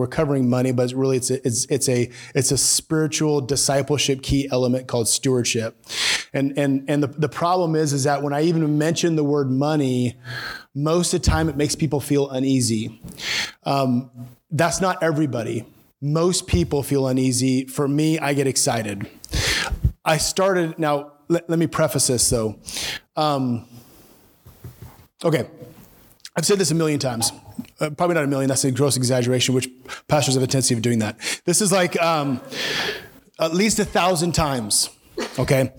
we're covering money, but it's really it's a, it's it's a it's a spiritual discipleship key element called stewardship. And and and the, the problem is is that when I even mention the word money, most of the time it makes people feel uneasy. Um, that's not everybody. Most people feel uneasy. For me, I get excited. I started now. Let, let me preface this though. Um, okay, I've said this a million times. Uh, probably not a million. That's a gross exaggeration, which pastors have a tendency of doing that. This is like um, at least a thousand times. Okay,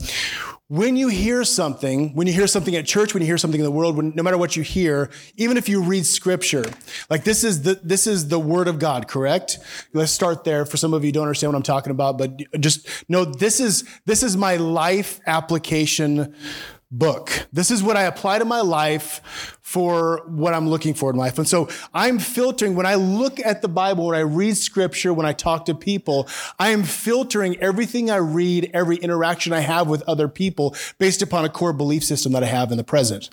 when you hear something, when you hear something at church, when you hear something in the world, when, no matter what you hear, even if you read scripture, like this is the, this is the word of God, correct? Let's start there. For some of you don't understand what I'm talking about, but just know this is, this is my life application book. This is what I apply to my life for what I'm looking for in life. And so I'm filtering when I look at the Bible, when I read scripture, when I talk to people, I am filtering everything I read, every interaction I have with other people based upon a core belief system that I have in the present.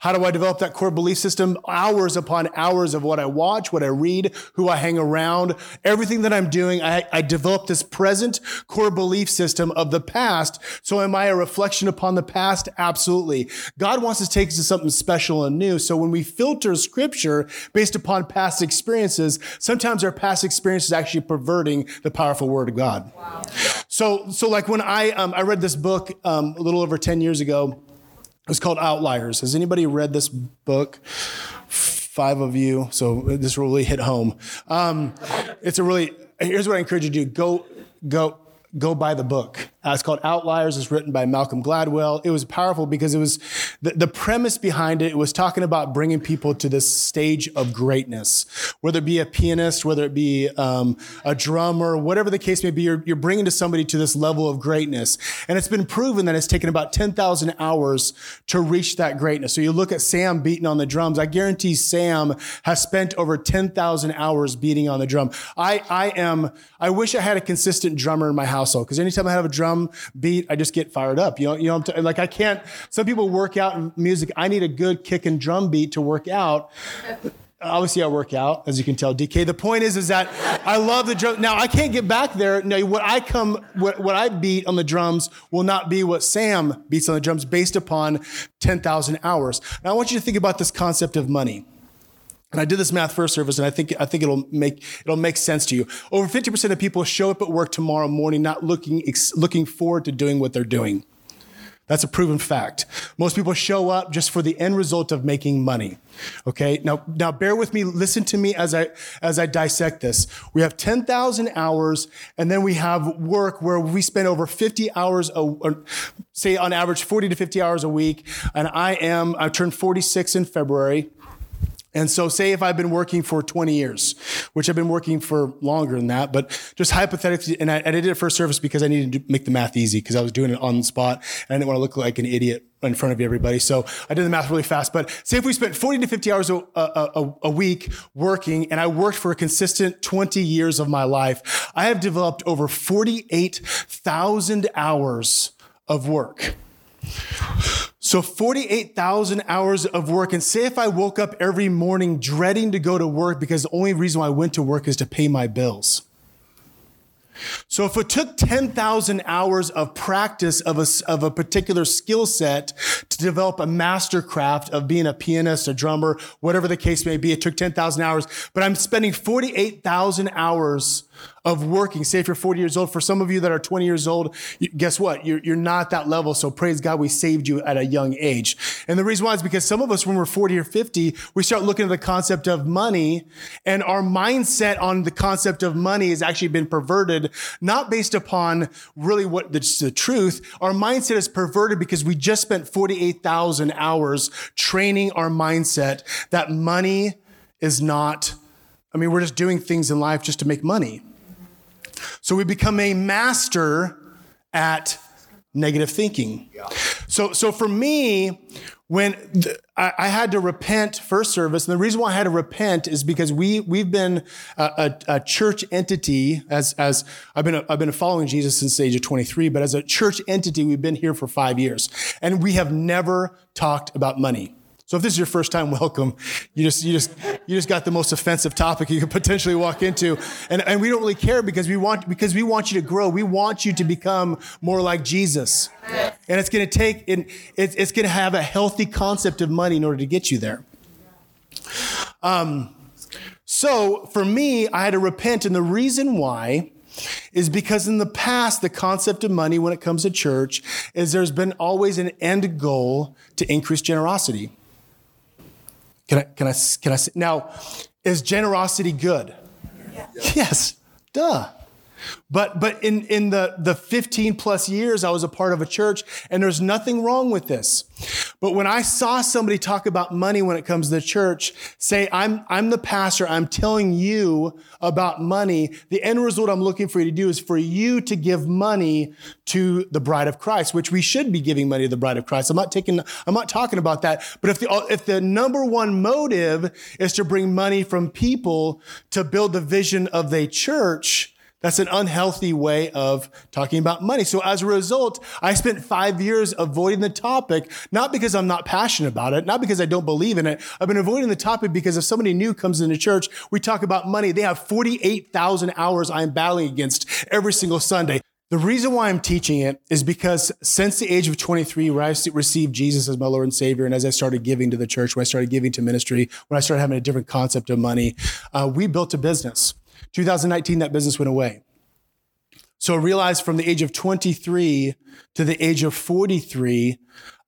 How do I develop that core belief system? Hours upon hours of what I watch, what I read, who I hang around, everything that I'm doing. I, I develop this present core belief system of the past. So am I a reflection upon the past? Absolutely. God wants to take us to something special and new. So when we filter scripture based upon past experiences, sometimes our past experience is actually perverting the powerful word of God. Wow. So, so like when I, um, I read this book um, a little over 10 years ago, it's called Outliers. Has anybody read this book? Five of you, so this really hit home. Um, it's a really. Here's what I encourage you to do: go, go, go buy the book. Uh, it's called Outliers. It's written by Malcolm Gladwell. It was powerful because it was the, the premise behind it, it was talking about bringing people to this stage of greatness, whether it be a pianist, whether it be um, a drummer, whatever the case may be, you're, you're bringing to somebody to this level of greatness. And it's been proven that it's taken about 10,000 hours to reach that greatness. So you look at Sam beating on the drums. I guarantee Sam has spent over 10,000 hours beating on the drum. I, I am, I wish I had a consistent drummer in my household because anytime I have a drum, drum beat, I just get fired up. You know, you know, t- like I can't. Some people work out in music. I need a good kick and drum beat to work out. Obviously, I work out, as you can tell. DK. The point is, is that I love the drum. Now I can't get back there. No, what I come, what, what I beat on the drums will not be what Sam beats on the drums, based upon ten thousand hours. Now, I want you to think about this concept of money. And I did this math first service, and I think I think it'll make it'll make sense to you. Over 50% of people show up at work tomorrow morning not looking looking forward to doing what they're doing. That's a proven fact. Most people show up just for the end result of making money. Okay? Now now bear with me, listen to me as I as I dissect this. We have 10,000 hours and then we have work where we spend over 50 hours a, or say on average 40 to 50 hours a week and I am I turned 46 in February. And so, say if I've been working for 20 years, which I've been working for longer than that, but just hypothetically, and I, and I did it for a service because I needed to make the math easy because I was doing it on the spot and I didn't want to look like an idiot in front of everybody. So I did the math really fast. But say if we spent 40 to 50 hours a, a, a week working and I worked for a consistent 20 years of my life, I have developed over 48,000 hours of work. So 48,000 hours of work. And say if I woke up every morning dreading to go to work because the only reason why I went to work is to pay my bills. So if it took 10,000 hours of practice of a, of a particular skill set to develop a master craft of being a pianist, a drummer, whatever the case may be, it took 10,000 hours, but I'm spending 48,000 hours of working. Say if you're 40 years old, for some of you that are 20 years old, guess what? You're, you're not that level. So praise God, we saved you at a young age. And the reason why is because some of us, when we're 40 or 50, we start looking at the concept of money and our mindset on the concept of money has actually been perverted, not based upon really what the, the truth. Our mindset is perverted because we just spent 48,000 hours training our mindset that money is not I mean, we're just doing things in life just to make money. So we become a master at negative thinking. So, so for me, when I, I, had to repent first service, and the reason why I had to repent is because we we've been a, a, a church entity as as I've been a, I've been following Jesus since the age of 23, but as a church entity, we've been here for five years, and we have never talked about money. So if this is your first time, welcome. You just you just you just got the most offensive topic you could potentially walk into, and and we don't really care because we want because we want you to grow. We want you to become more like Jesus, and it's going to take and it's it's going to have a healthy concept of money in order to get you there. Um, so for me, I had to repent, and the reason why is because in the past, the concept of money when it comes to church is there's been always an end goal to increase generosity. Can I, can I, can I say? Now, is generosity good? Yes. yes. Duh. But but in, in the, the 15 plus years I was a part of a church, and there's nothing wrong with this. But when I saw somebody talk about money when it comes to the church, say, I'm, I'm the pastor, I'm telling you about money, the end result I'm looking for you to do is for you to give money to the bride of Christ, which we should be giving money to the bride of Christ. I'm not taking, I'm not talking about that. But if the, if the number one motive is to bring money from people to build the vision of the church, that's an unhealthy way of talking about money. So as a result, I spent five years avoiding the topic, not because I'm not passionate about it, not because I don't believe in it. I've been avoiding the topic because if somebody new comes into church, we talk about money. They have 48,000 hours I'm battling against every single Sunday. The reason why I'm teaching it is because since the age of 23, where I received Jesus as my Lord and Savior, and as I started giving to the church, when I started giving to ministry, when I started having a different concept of money, uh, we built a business. 2019, that business went away. So I realized from the age of 23 to the age of 43,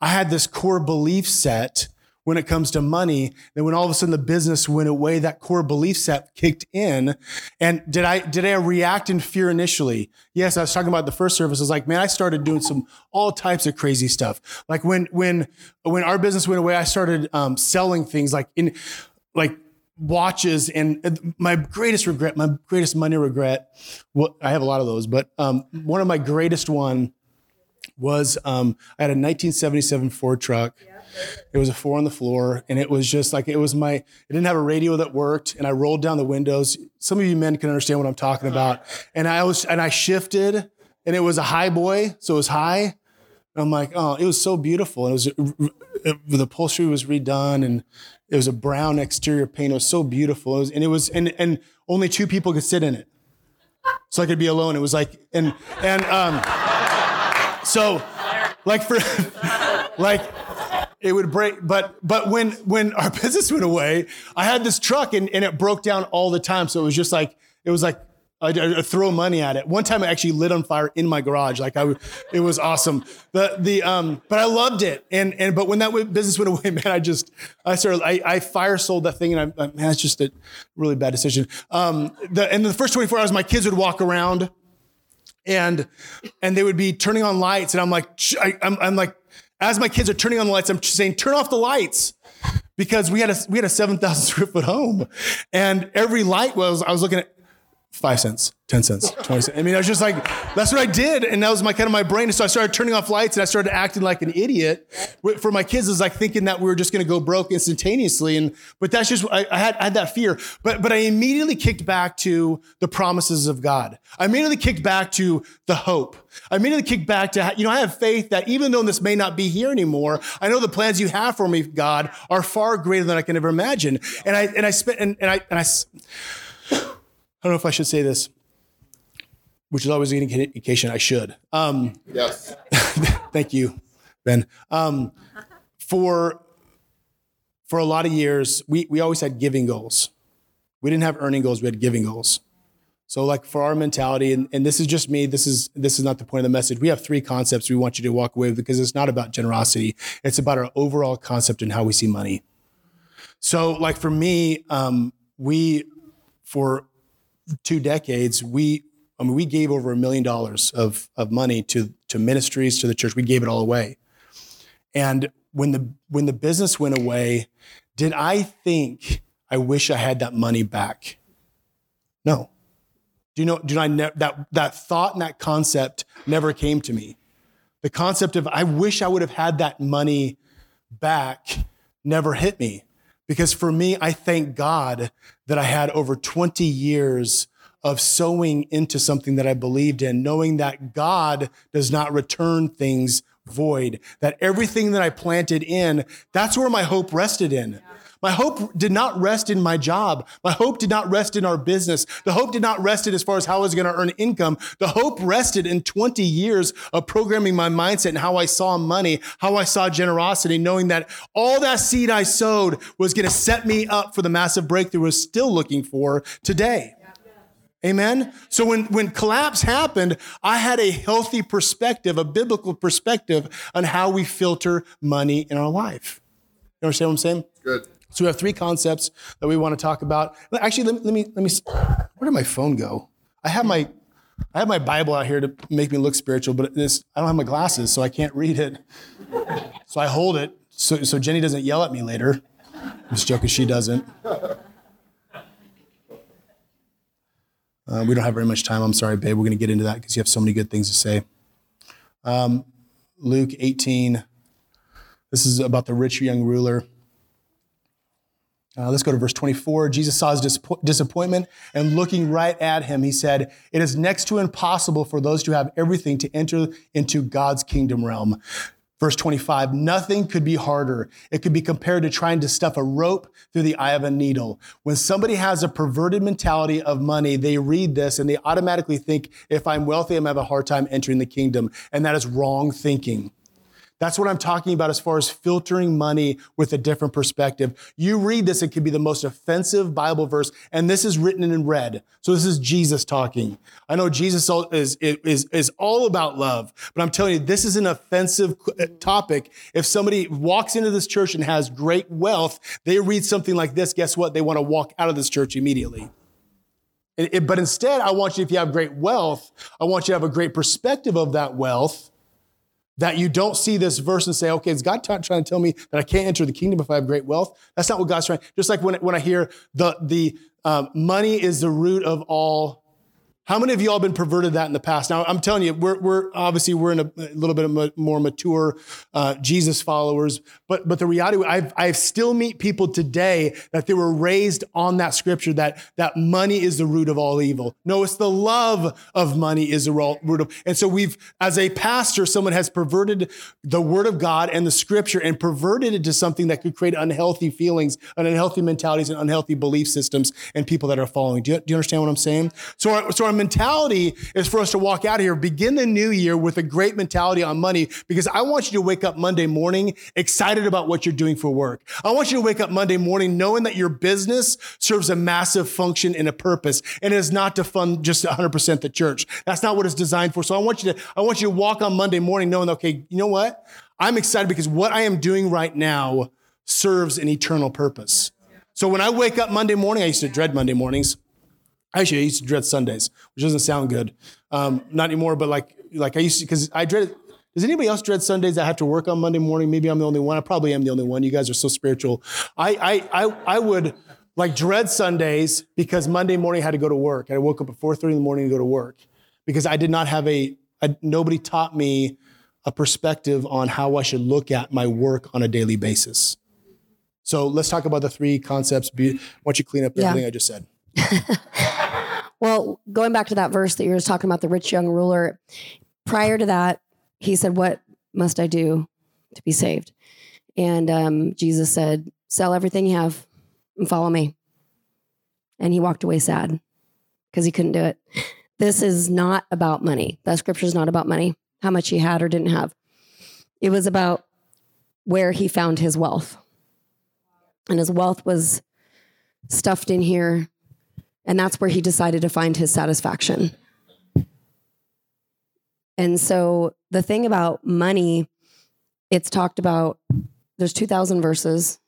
I had this core belief set when it comes to money. Then when all of a sudden the business went away, that core belief set kicked in. And did I, did I react in fear initially? Yes, I was talking about the first service. I was like, man, I started doing some all types of crazy stuff. Like when, when, when our business went away, I started um, selling things like in, like watches and my greatest regret my greatest money regret well, i have a lot of those but um, one of my greatest one was um, i had a 1977 ford truck. It was a four on the floor and it was just like it was my it didn't have a radio that worked and i rolled down the windows. Some of you men can understand what i'm talking about. And i was and i shifted and it was a high boy so it was high. I'm like, oh, it was so beautiful. It was it, the upholstery was redone, and it was a brown exterior paint. It was so beautiful. It was, and it was, and and only two people could sit in it, so I could be alone. It was like, and and um, so, like for, like it would break but but when when our business went away i had this truck and, and it broke down all the time so it was just like it was like I, I throw money at it. One time, I actually lit on fire in my garage. Like I, it was awesome. The the um, but I loved it. And and but when that business went away, man, I just I started I, I fire sold that thing, and I, man, it's just a really bad decision. Um, the and the first 24 hours, my kids would walk around, and and they would be turning on lights, and I'm like, I, I'm I'm like, as my kids are turning on the lights, I'm saying, turn off the lights because we had a we had a 7,000 square foot home, and every light was I was looking at five cents, 10 cents, 20 cents. I mean, I was just like, that's what I did. And that was my kind of my brain. And so I started turning off lights and I started acting like an idiot for my kids. It was like thinking that we were just going to go broke instantaneously. And, but that's just, I, I, had, I had that fear. But, but I immediately kicked back to the promises of God. I immediately kicked back to the hope. I immediately kicked back to, you know, I have faith that even though this may not be here anymore, I know the plans you have for me, God, are far greater than I can ever imagine. And I, and I spent, and, and I, and I, I don't know if I should say this, which is always an indication I should. Um, yes. thank you, Ben. Um, for for a lot of years, we we always had giving goals. We didn't have earning goals. We had giving goals. So, like for our mentality, and, and this is just me. This is this is not the point of the message. We have three concepts we want you to walk away with because it's not about generosity. It's about our overall concept and how we see money. So, like for me, um, we for two decades, we I mean, we gave over a million dollars of of money to to ministries to the church. We gave it all away. And when the when the business went away, did I think I wish I had that money back? No. Do you know? Do I ne- that that thought and that concept never came to me? The concept of I wish I would have had that money back never hit me. Because for me, I thank God that I had over 20 years of sowing into something that I believed in, knowing that God does not return things void. That everything that I planted in, that's where my hope rested in. My hope did not rest in my job. My hope did not rest in our business. The hope did not rest in as far as how I was going to earn income. The hope rested in 20 years of programming my mindset and how I saw money, how I saw generosity, knowing that all that seed I sowed was going to set me up for the massive breakthrough I was still looking for today. Amen. So when, when collapse happened, I had a healthy perspective, a biblical perspective on how we filter money in our life. You understand what I'm saying? Good. So we have three concepts that we want to talk about. Actually, let me, let me, let me where did my phone go? I have my, I have my Bible out here to make me look spiritual, but this, I don't have my glasses, so I can't read it. So I hold it so, so Jenny doesn't yell at me later. I'm just joking, she doesn't. Uh, we don't have very much time. I'm sorry, babe. We're going to get into that because you have so many good things to say. Um, Luke 18. This is about the rich young ruler. Uh, let's go to verse 24. Jesus saw his disappointment and looking right at him, he said, It is next to impossible for those who have everything to enter into God's kingdom realm. Verse 25, nothing could be harder. It could be compared to trying to stuff a rope through the eye of a needle. When somebody has a perverted mentality of money, they read this and they automatically think, if I'm wealthy, I'm going to have a hard time entering the kingdom. And that is wrong thinking. That's what I'm talking about as far as filtering money with a different perspective. You read this, it could be the most offensive Bible verse, and this is written in red. So this is Jesus talking. I know Jesus is, is, is all about love, but I'm telling you, this is an offensive uh, topic. If somebody walks into this church and has great wealth, they read something like this, guess what? They want to walk out of this church immediately. But instead, I want you, if you have great wealth, I want you to have a great perspective of that wealth that you don't see this verse and say, okay, is God t- trying to tell me that I can't enter the kingdom if I have great wealth? That's not what God's trying. Just like when, when I hear the, the um, money is the root of all how many of you all been perverted that in the past? Now, I'm telling you, we're, we're obviously we're in a, a little bit of more mature uh, Jesus followers, but but the reality, I've I still meet people today that they were raised on that scripture that that money is the root of all evil. No, it's the love of money is the root of. And so we've, as a pastor, someone has perverted the word of God and the scripture and perverted it to something that could create unhealthy feelings, and unhealthy mentalities, and unhealthy belief systems and people that are following. Do you, do you understand what I'm saying? So, so our mentality is for us to walk out here, begin the new year with a great mentality on money, because I want you to wake up Monday morning excited about what you're doing for work. I want you to wake up Monday morning knowing that your business serves a massive function and a purpose, and is not to fund just 100% the church. That's not what it's designed for. So I want you to, I want you to walk on Monday morning knowing, okay, you know what? I'm excited because what I am doing right now serves an eternal purpose. So when I wake up Monday morning, I used to dread Monday mornings. Actually, I used to dread Sundays, which doesn't sound good. Um, not anymore, but like like I used to because I dread. Does anybody else dread Sundays that have to work on Monday morning? Maybe I'm the only one. I probably am the only one. You guys are so spiritual. I I I, I would like dread Sundays because Monday morning I had to go to work. I woke up at 4:30 in the morning to go to work because I did not have a, a nobody taught me a perspective on how I should look at my work on a daily basis. So let's talk about the three concepts. Why don't you clean up everything yeah. I just said? well, going back to that verse that you were talking about, the rich young ruler, prior to that, he said, What must I do to be saved? And um, Jesus said, Sell everything you have and follow me. And he walked away sad because he couldn't do it. This is not about money. That scripture is not about money, how much he had or didn't have. It was about where he found his wealth. And his wealth was stuffed in here and that's where he decided to find his satisfaction. And so the thing about money, it's talked about, there's 2,000 verses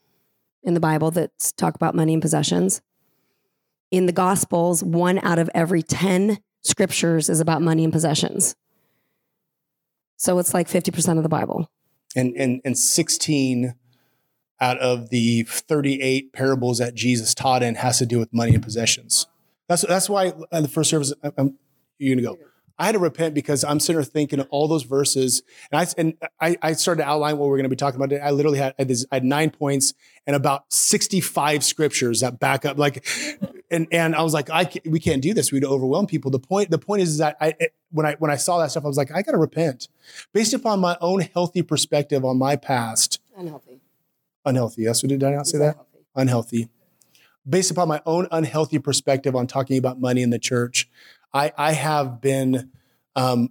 in the Bible that talk about money and possessions. In the Gospels, one out of every 10 scriptures is about money and possessions. So it's like 50% of the Bible. And, and, and 16 out of the 38 parables that Jesus taught in has to do with money and possessions. That's that's why in the first service, um, um, I'm, you're gonna go. I had to repent because I'm sitting there thinking of all those verses, and I and I, I started to outline what we're going to be talking about. I literally had I had nine points and about 65 scriptures that back up. Like, and and I was like, I we can't do this. We'd overwhelm people. The point the point is, is that I when I when I saw that stuff, I was like, I got to repent, based upon my own healthy perspective on my past. Unhealthy. Unhealthy. Yes, did I not say that? Unhealthy. Based upon my own unhealthy perspective on talking about money in the church, I I have been um,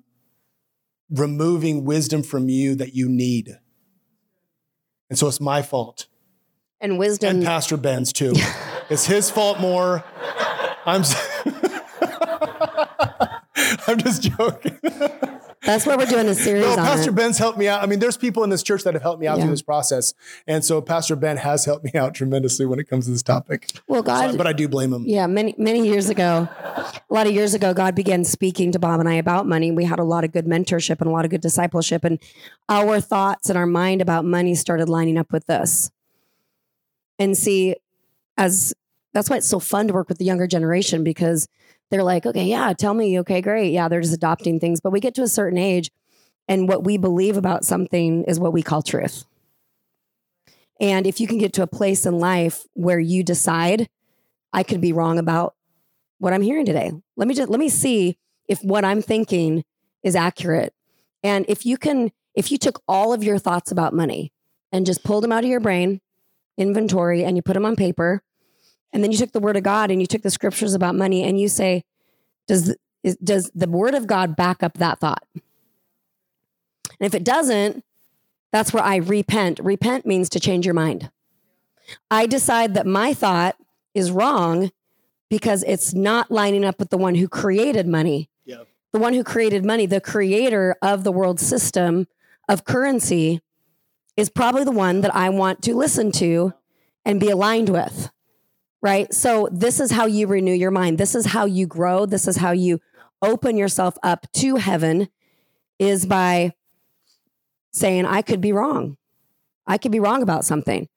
removing wisdom from you that you need, and so it's my fault. And wisdom. And Pastor Ben's too. it's his fault more. I'm. I'm just joking. That's what we're doing a series no, on. Pastor it. Ben's helped me out. I mean, there's people in this church that have helped me out Yeah. through this process, and so Pastor Ben has helped me out tremendously when it comes to this topic. Well, God, So- but I do blame him. Yeah, many many years ago, a lot of years ago, God began speaking to Bob and I about money. We had a lot of good mentorship and a lot of good discipleship, and our thoughts and our mind about money started lining up with this. And see, as that's why it's so fun to work with the younger generation because they're like, okay, yeah, tell me, okay, great, yeah, they're just adopting things. But we get to a certain age, and what we believe about something is what we call truth. And if you can get to a place in life where you decide I could be wrong about what I'm hearing today. Let me just let me see if what I'm thinking is accurate. And if you can if you took all of your thoughts about money and just pulled them out of your brain, inventory and you put them on paper, and then you took the word of God and you took the scriptures about money and you say does is, does the word of God back up that thought? And if it doesn't, that's where I repent. Repent means to change your mind. I decide that my thought is wrong because it's not lining up with the one who created money. Yeah. The one who created money, the creator of the world system of currency, is probably the one that I want to listen to and be aligned with. Right. So, this is how you renew your mind. This is how you grow. This is how you open yourself up to heaven, is by saying, I could be wrong. I could be wrong about something.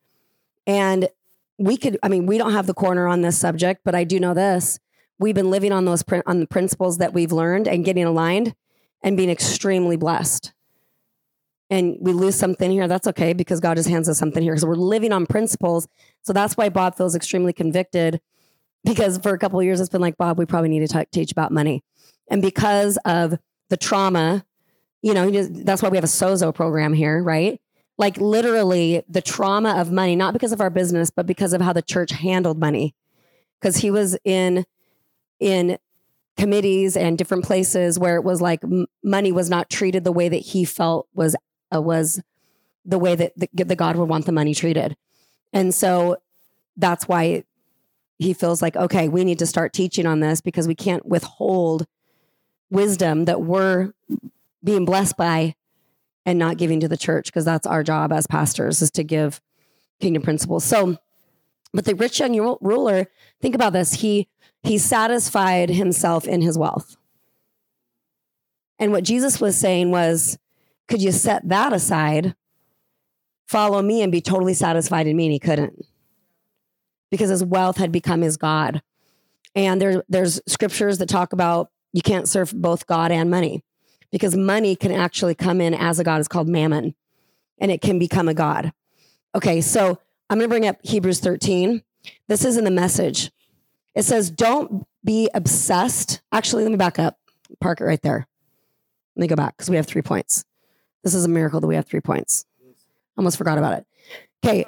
And we could, I mean, we don't have the corner on this subject, but I do know this. We've been living on those, on the principles that we've learned and getting aligned and being extremely blessed. And we lose something here. That's okay because God just hands us something here. So we're living on principles. So that's why Bob feels extremely convicted because for a couple of years it's been like, Bob, we probably need to teach about money. And because of the trauma, you know, that's why we have a Sozo program here, right? like literally the trauma of money, not because of our business, but because of how the church handled money. Because he was in in committees and different places where it was like money was not treated the way that he felt was uh, was the way that the, the God would want the money treated, and so that's why he feels like okay, we need to start teaching on this because we can't withhold wisdom that we're being blessed by and not giving to the church because that's our job as pastors is to give kingdom principles. So, but the rich young ruler, think about this. He he satisfied himself in his wealth. And what Jesus was saying was, could you set that aside, follow me and be totally satisfied in me? And he couldn't. Because his wealth had become his God. And there, there's scriptures that talk about you can't serve both God and money because money can actually come in as a god. It's called mammon and it can become a god. Okay, so I'm going to bring up Hebrews 13. This is in the message. It says, Don't be obsessed. Actually, let me back up. Park it right there. Let me go back because we have three points. This is a miracle that we have three points. Almost forgot about it. Okay,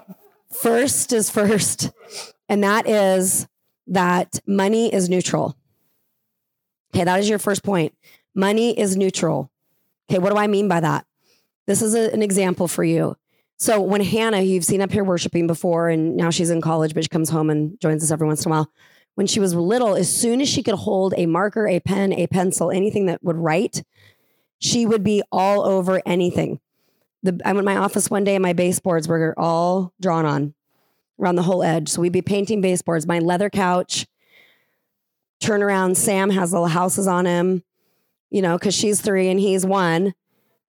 first is first, and that is that money is neutral. Okay, that is your first point. Money is neutral. Okay, what do I mean by that? This is a- an example for you. So when Hannah, you've seen up here worshiping before, and now she's in college, but she comes home and joins us every once in a while. When she was little, as soon as she could hold a marker, a pen, a pencil, anything that would write, she would be all over anything. The, I went to my office one day and my baseboards were all drawn on around the whole edge. So we'd be painting baseboards. My leather couch, turn around, Sam has little houses on him, you know, because she's three and he's one,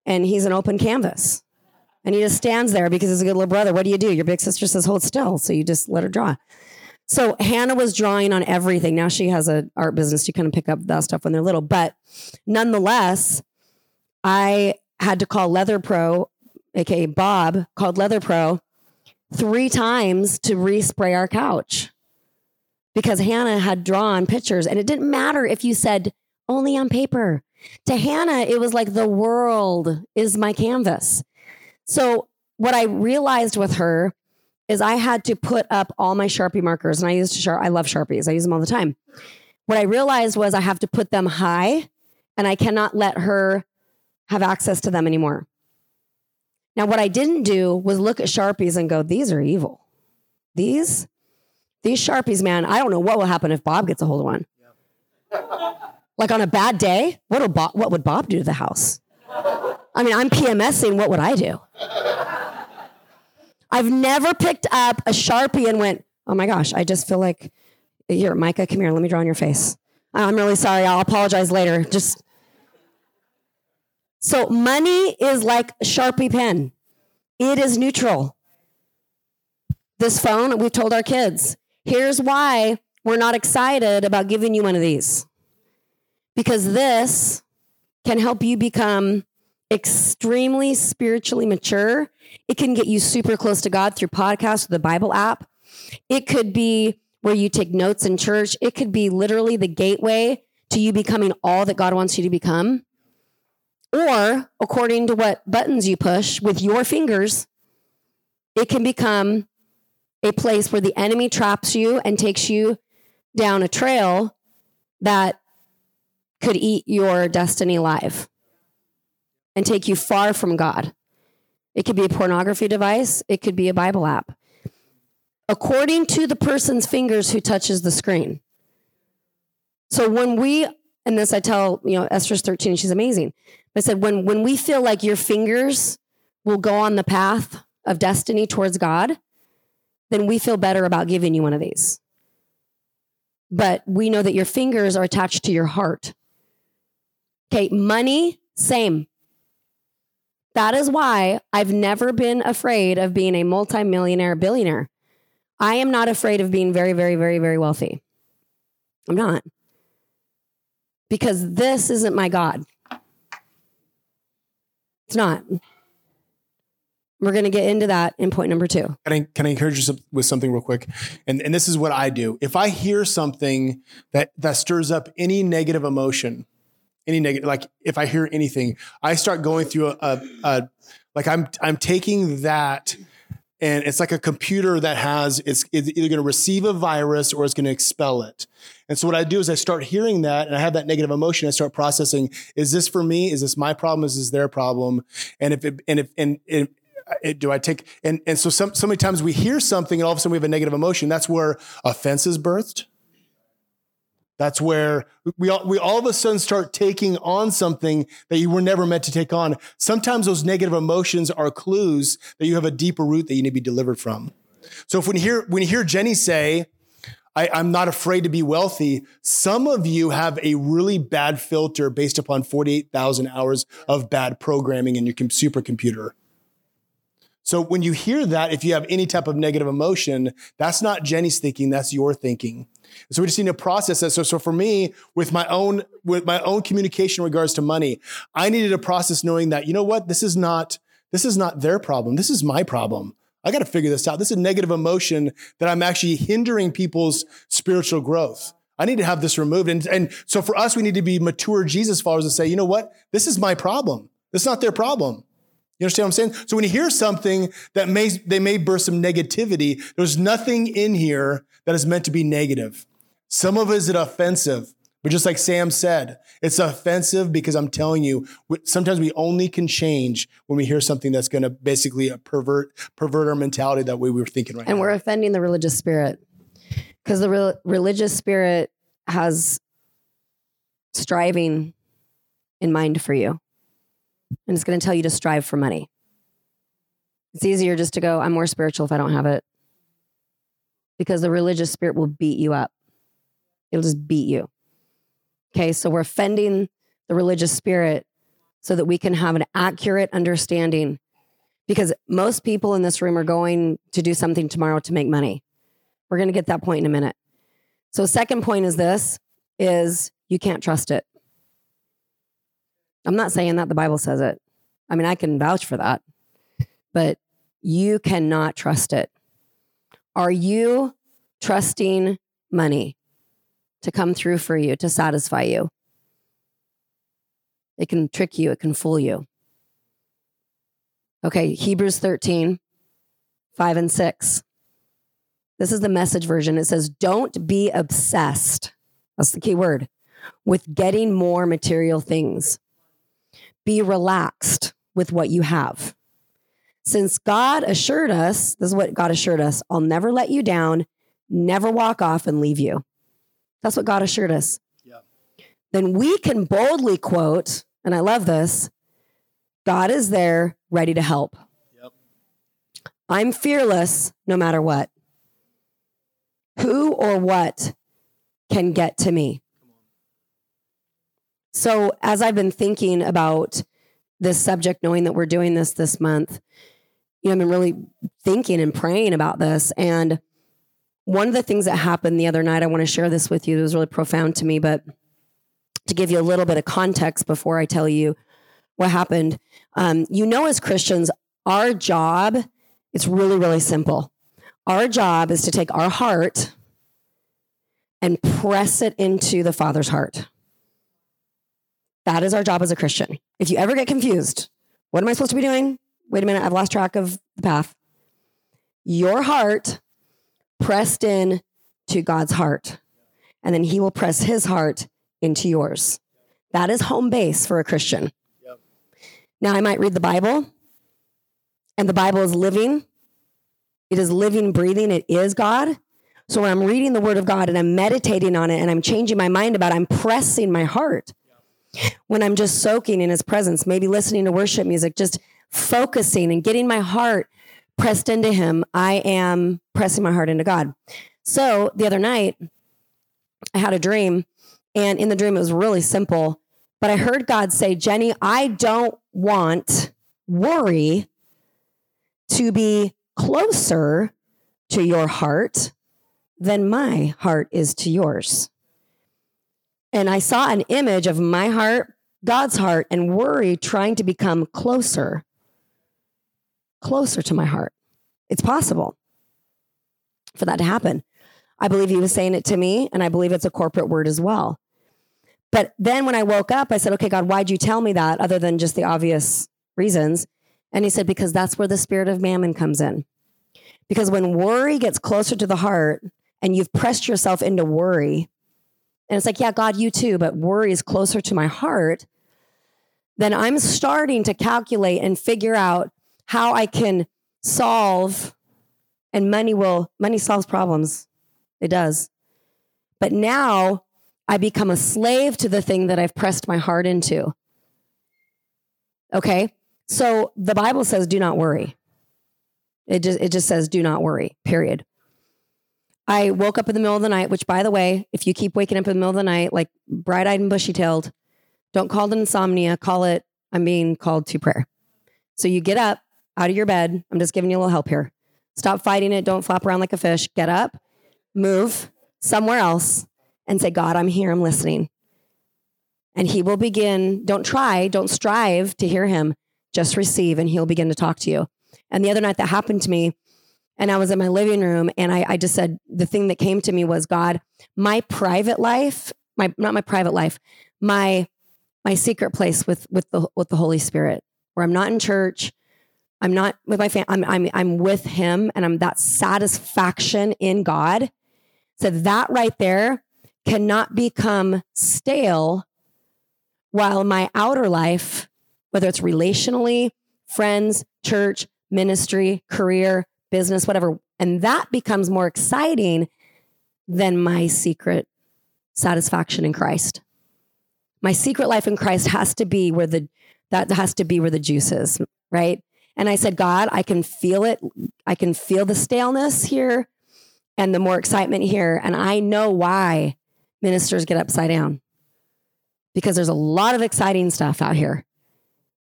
and he's an open canvas. And he just stands there because he's a good little brother. What do you do? Your big sister says, hold still. So you just let her draw. So Hannah was drawing on everything. Now she has an art business. You kind of pick up that stuff when they're little. But nonetheless, I had to call Leather Pro, aka Bob, called Leather Pro three times to respray our couch because Hannah had drawn pictures and it didn't matter if you said only on paper. To Hannah, it was like the world is my canvas. So, what I realized with her is I had to put up all my Sharpie markers and I used to sharp I love Sharpies. I use them all the time. What I realized was I have to put them high and I cannot let her have access to them anymore. Now, what I didn't do was look at Sharpies and go, these are evil. These, these Sharpies, man, I don't know what will happen if Bob gets a hold of one. like on a bad day, what, would Bob, what would Bob do to the house? I mean, I'm PMSing, what would I do? I've never picked up a Sharpie and went, oh my gosh, I just feel like, here, Micah, come here, let me draw on your face. I'm really sorry, I'll apologize later. Just so money is like Sharpie pen. It is neutral. This phone, we've told our kids, here's why we're not excited about giving you one of these. Because this can help you become extremely spiritually mature. It can get you super close to God through podcasts or the Bible app. It could be where you take notes in church. It could be literally the gateway to you becoming all that God wants you to become. Or according to what buttons you push with your fingers, it can become a place where the enemy traps you and takes you down a trail that could eat your destiny alive and take you far from God. It could be a pornography device, it could be a Bible app. According to the person's fingers who touches the screen. So when we, and this I tell, you know, Esther's 13, she's amazing. I said, when, when we feel like your fingers will go on the path of destiny towards God, then we feel better about giving you one of these. But we know that your fingers are attached to your heart. Okay, money, same. That is why I've never been afraid of being a multimillionaire billionaire. I am not afraid of being very, very, very, very wealthy. I'm not. Because this isn't my God. It's not. We're going to get into that in point number two. Can I, can I encourage you with something real quick? And, and this is what I do. If I hear something that, that stirs up any negative emotion, any negative, like if I hear anything, I start going through a, a, a like I'm, I'm taking that and it's like a computer that has it's, it's either going to receive a virus or it's going to expel it. And so what i do is i start hearing that and i have that negative emotion. I start processing is this for me? Is this my problem? Is this their problem? And if it and if and it, uh, it, do I take and and so some so many times we hear something and all of a sudden we have a negative emotion. That's where offense is birthed. That's where we all, we all of a sudden start taking on something that you were never meant to take on. Sometimes those negative emotions are clues that you have a deeper root that you need to be delivered from. So if when you hear, when you hear Jenny say, I, am not afraid to be wealthy. Some of you have a really bad filter based upon 48,000 hours of bad programming in your supercomputer. So when you hear that, if you have any type of negative emotion, that's not Jenny's thinking, that's your thinking. So we just need to process that. So, so for me, with my own with my own communication in regards to money, I needed a process knowing that you know what, this is not this is not their problem. This is my problem. I got to figure this out. This is a negative emotion that I'm actually hindering people's spiritual growth. I need to have this removed. And, and so for us, we need to be mature Jesus followers and say, you know what? This is my problem. This is not their problem. You understand what I'm saying? So when you hear something that may they may burst some negativity, there's nothing in here that is meant to be negative. Some of it is offensive, but just like Sam said, it's offensive because I'm telling you, sometimes we only can change when we hear something that's going to basically pervert pervert our mentality that way we were thinking right and now. we're offending the religious spirit because the re- religious spirit has striving in mind for you and it's going to tell you to strive for money. It's easier just to go, I'm more spiritual if I don't have it. Because the religious spirit will beat you up. It'll just beat you. Okay, so we're offending the religious spirit so that we can have an accurate understanding. Because most people in this room are going to do something tomorrow to make money. We're going to get that point in a minute. So second point is this is you can't trust it. I'm not saying that the Bible says it. I mean, I can vouch for that, but you cannot trust it. Are you trusting money to come through for you, to satisfy you. It can trick you, it can fool you. Okay, Hebrews 13, 5 and 6. This is the message version. It says, Don't be obsessed. That's the key word with getting more material things. Be relaxed with what you have. Since God assured us, this is what God assured us I'll never let you down, never walk off and leave you. That's what God assured us. Yeah. Then we can boldly quote, and I love this God is there ready to help. Yep. I'm fearless no matter what. Who or what can get to me? So, as I've been thinking about this subject, knowing that we're doing this this month, you know, I've been really thinking and praying about this. And one of the things that happened the other night, I want to share this with you. It was really profound to me, but to give you a little bit of context before I tell you what happened, um, you know, as Christians, our job, it's really, really simple. Our job is to take our heart and press it into the Father's heart. That is our job as a Christian. If you ever get confused, what am I supposed to be doing? Wait a minute, I've lost track of the path. Your heart pressed in to God's heart, and then He will press His heart into yours. That is home base for a Christian. Yep. Now, I might read the Bible, and the Bible is living. It is living, breathing. It is God. So when I'm reading the Word of God and I'm meditating on it and I'm changing my mind about it, I'm pressing my heart when I'm just soaking in his presence, maybe listening to worship music, just focusing and getting my heart pressed into him, I am pressing my heart into God. So the other night, I had a dream, and in the dream, it was really simple. But I heard God say, Jenny, I don't want worry to be closer to your heart than my heart is to yours. And I saw an image of my heart, God's heart, and worry trying to become closer, closer to my heart. It's possible for that to happen. I believe he was saying it to me, and I believe it's a corporate word as well. But then when I woke up, I said, Okay, God, why'd you tell me that other than just the obvious reasons? And he said, Because that's where the spirit of mammon comes in. Because when worry gets closer to the heart and you've pressed yourself into worry, and it's like, yeah, God, you too, but worry is closer to my heart, then I'm starting to calculate and figure out how I can solve and money will money solves problems. It does. But now I become a slave to the thing that I've pressed my heart into. Okay? So the Bible says do not worry. It just it just says do not worry. Period. I woke up in the middle of the night, which, by the way, if you keep waking up in the middle of the night, like bright eyed and bushy tailed, don't call it insomnia. Call it, I'm being called to prayer. So you get up out of your bed. I'm just giving you a little help here. Stop fighting it. Don't flop around like a fish. Get up, move somewhere else, and say, God, I'm here. I'm listening. And he will begin. Don't try, don't strive to hear him. Just receive, and he'll begin to talk to you. And the other night that happened to me, and I was in my living room and I, I just said, the thing that came to me was, God, my private life, my, not my private life, my, my secret place with, with the, with the Holy Spirit, where I'm not in church. I'm not with my family. I'm, I'm, I'm with him and I'm that satisfaction in God. So that right there cannot become stale while my outer life, whether it's relationally, friends, church, ministry, career, business, whatever. And that becomes more exciting than my secret satisfaction in Christ. My secret life in Christ has to be where the that has to be where the juice is, right? And I said, God, I can feel it. I can feel the staleness here and the more excitement here. And I know why ministers get upside down because there's a lot of exciting stuff out here.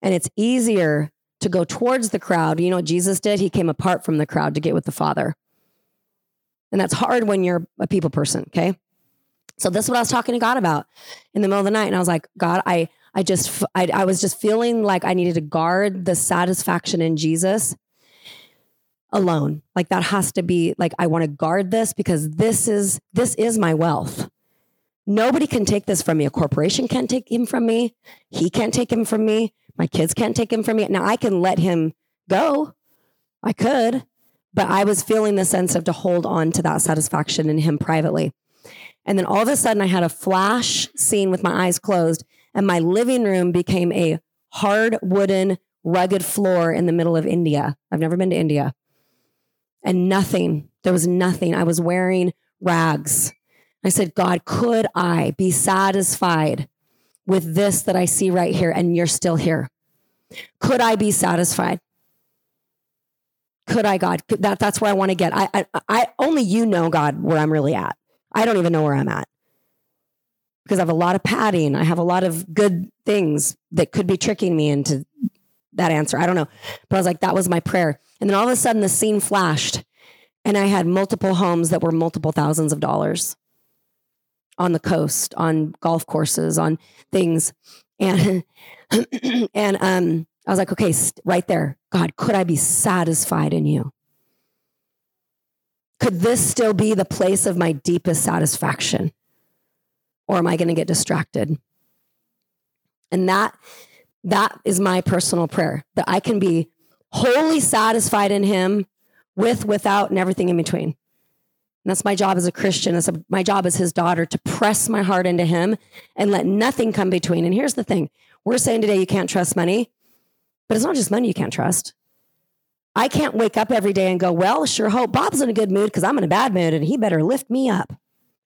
And it's easier to go towards the crowd. You know what Jesus did? He came apart from the crowd to get with the Father. And that's hard when you're a people person, okay? So this is what I was talking to God about in the middle of the night. And I was like, God, I, I just, I, I was just feeling like I needed to guard the satisfaction in Jesus alone. Like that has to be like I want to guard this because this is this is my wealth. Nobody can take this from me. A corporation can't take him from me. He can't take him from me. My kids can't take him from me. Now I can let him go. I could, but I was feeling the sense of to hold on to that satisfaction in him privately. And then all of a sudden I had a flash scene with my eyes closed and my living room became a hard wooden rugged floor in the middle of India. I've never been to India. And nothing, there was nothing. I was wearing rags. I said, God, could I be satisfied with this that I see right here and you're still here? Could I be satisfied? Could I, God? That, that's where I want to get. I, I, I only you know, God, where I'm really at. I don't even know where I'm at because I have a lot of padding. I have a lot of good things that could be tricking me into that answer. I don't know. But I was like, that was my prayer. And then all of a sudden the scene flashed and I had multiple homes that were multiple thousands of dollars on the coast, on golf courses, on things. And, and, um, I was like, okay, right there. God, could I be satisfied in you? Could this still be the place of my deepest satisfaction? Or am I going to get distracted? And that that is my personal prayer that I can be wholly satisfied in him with, without, and everything in between. And that's my job as a Christian. That's my job as his daughter to press my heart into him and let nothing come between. And here's the thing we're saying today you can't trust money, but it's not just money you can't trust. I can't wake up every day and go, well, sure hope Bob's in a good mood because I'm in a bad mood and he better lift me up.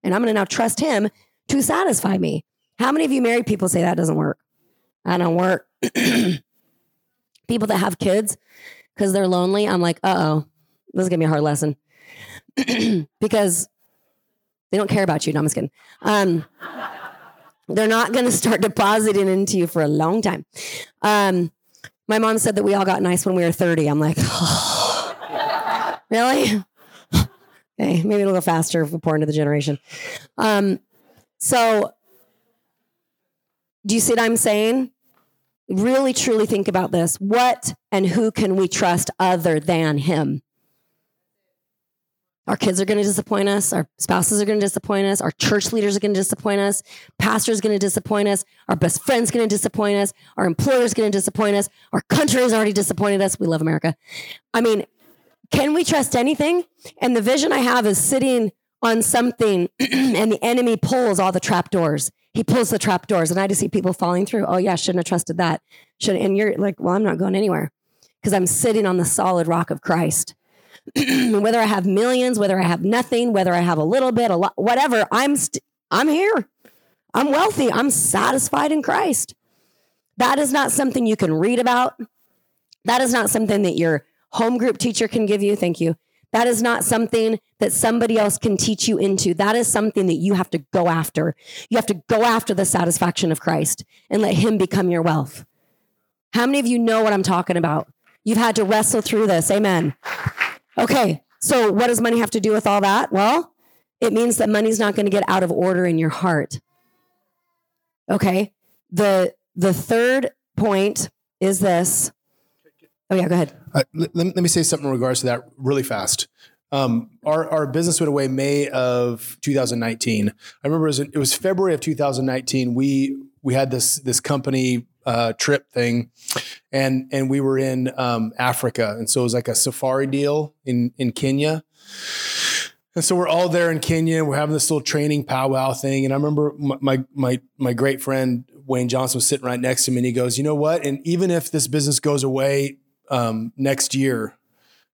And I'm going to now trust him to satisfy me. How many of you married people say that doesn't work? I don't work. People that have kids because they're lonely, I'm like, uh oh, this is gonna be a hard lesson because they don't care about you. No, I'm just kidding. Um, they're not gonna start depositing into you for a long time. Um, my mom said that we all got nice when we were 30. I'm like, oh, really? okay, maybe it'll go faster if we pour into the generation. Um, so, do you see what I'm saying? really truly think about this. What and who can we trust other than Him? Our kids are going to disappoint us. Our spouses are going to disappoint us. Our church leaders are going to disappoint us. Pastors are going to disappoint us. Our best friends going to disappoint us. Our employers going to disappoint us. Our country has already disappointed us. We love America. I mean, can we trust anything? And the vision I have is sitting on something and the enemy pulls all the trap doors he pulls the trap doors and I just see people falling through. Oh yeah, I shouldn't have trusted that. Should and you're like, well, I'm not going anywhere because I'm sitting on the solid rock of Christ. whether I have millions, whether I have nothing, whether I have a little bit, a lot, whatever, I'm st- I'm here. I'm wealthy. I'm satisfied in Christ. That is not something you can read about. That is not something that your home group teacher can give you. Thank you. That is not something that somebody else can teach you into. That is something that you have to go after. You have to go after the satisfaction of Christ and let Him become your wealth. How many of you know what I'm talking about? You've had to wrestle through this. Amen. Okay. So, what does money have to do with all that? Well, it means that money's not going to get out of order in your heart. Okay. The the third point is this. Oh yeah, go ahead. Uh, let, let, me say something in regards to that really fast. Um, our, our business went away May of 2019. I remember it was, it was February of 2019. We we had this this company uh, trip thing, and and we were in um, Africa, and so it was like a safari deal in in Kenya. And so we're all there in Kenya. We're having this little training powwow thing, and I remember my my my great friend Wayne Johnson was sitting right next to me, and he goes, "You know what? And even if this business goes away um, next year.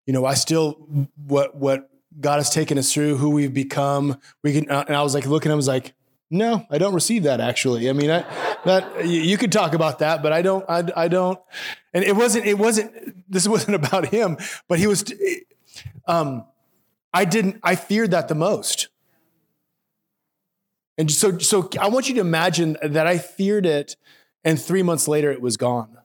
You know, I still what what God has taken us through, who we've become. We can, and I was like looking, at him I was like, no, I don't receive that actually. I mean, I, that you could talk about that, but I don't, I, I don't. And it wasn't, it wasn't, this wasn't about him, but he was, um, I didn't, I feared that the most. And so, so I want you to imagine that I feared it and three months later it was gone.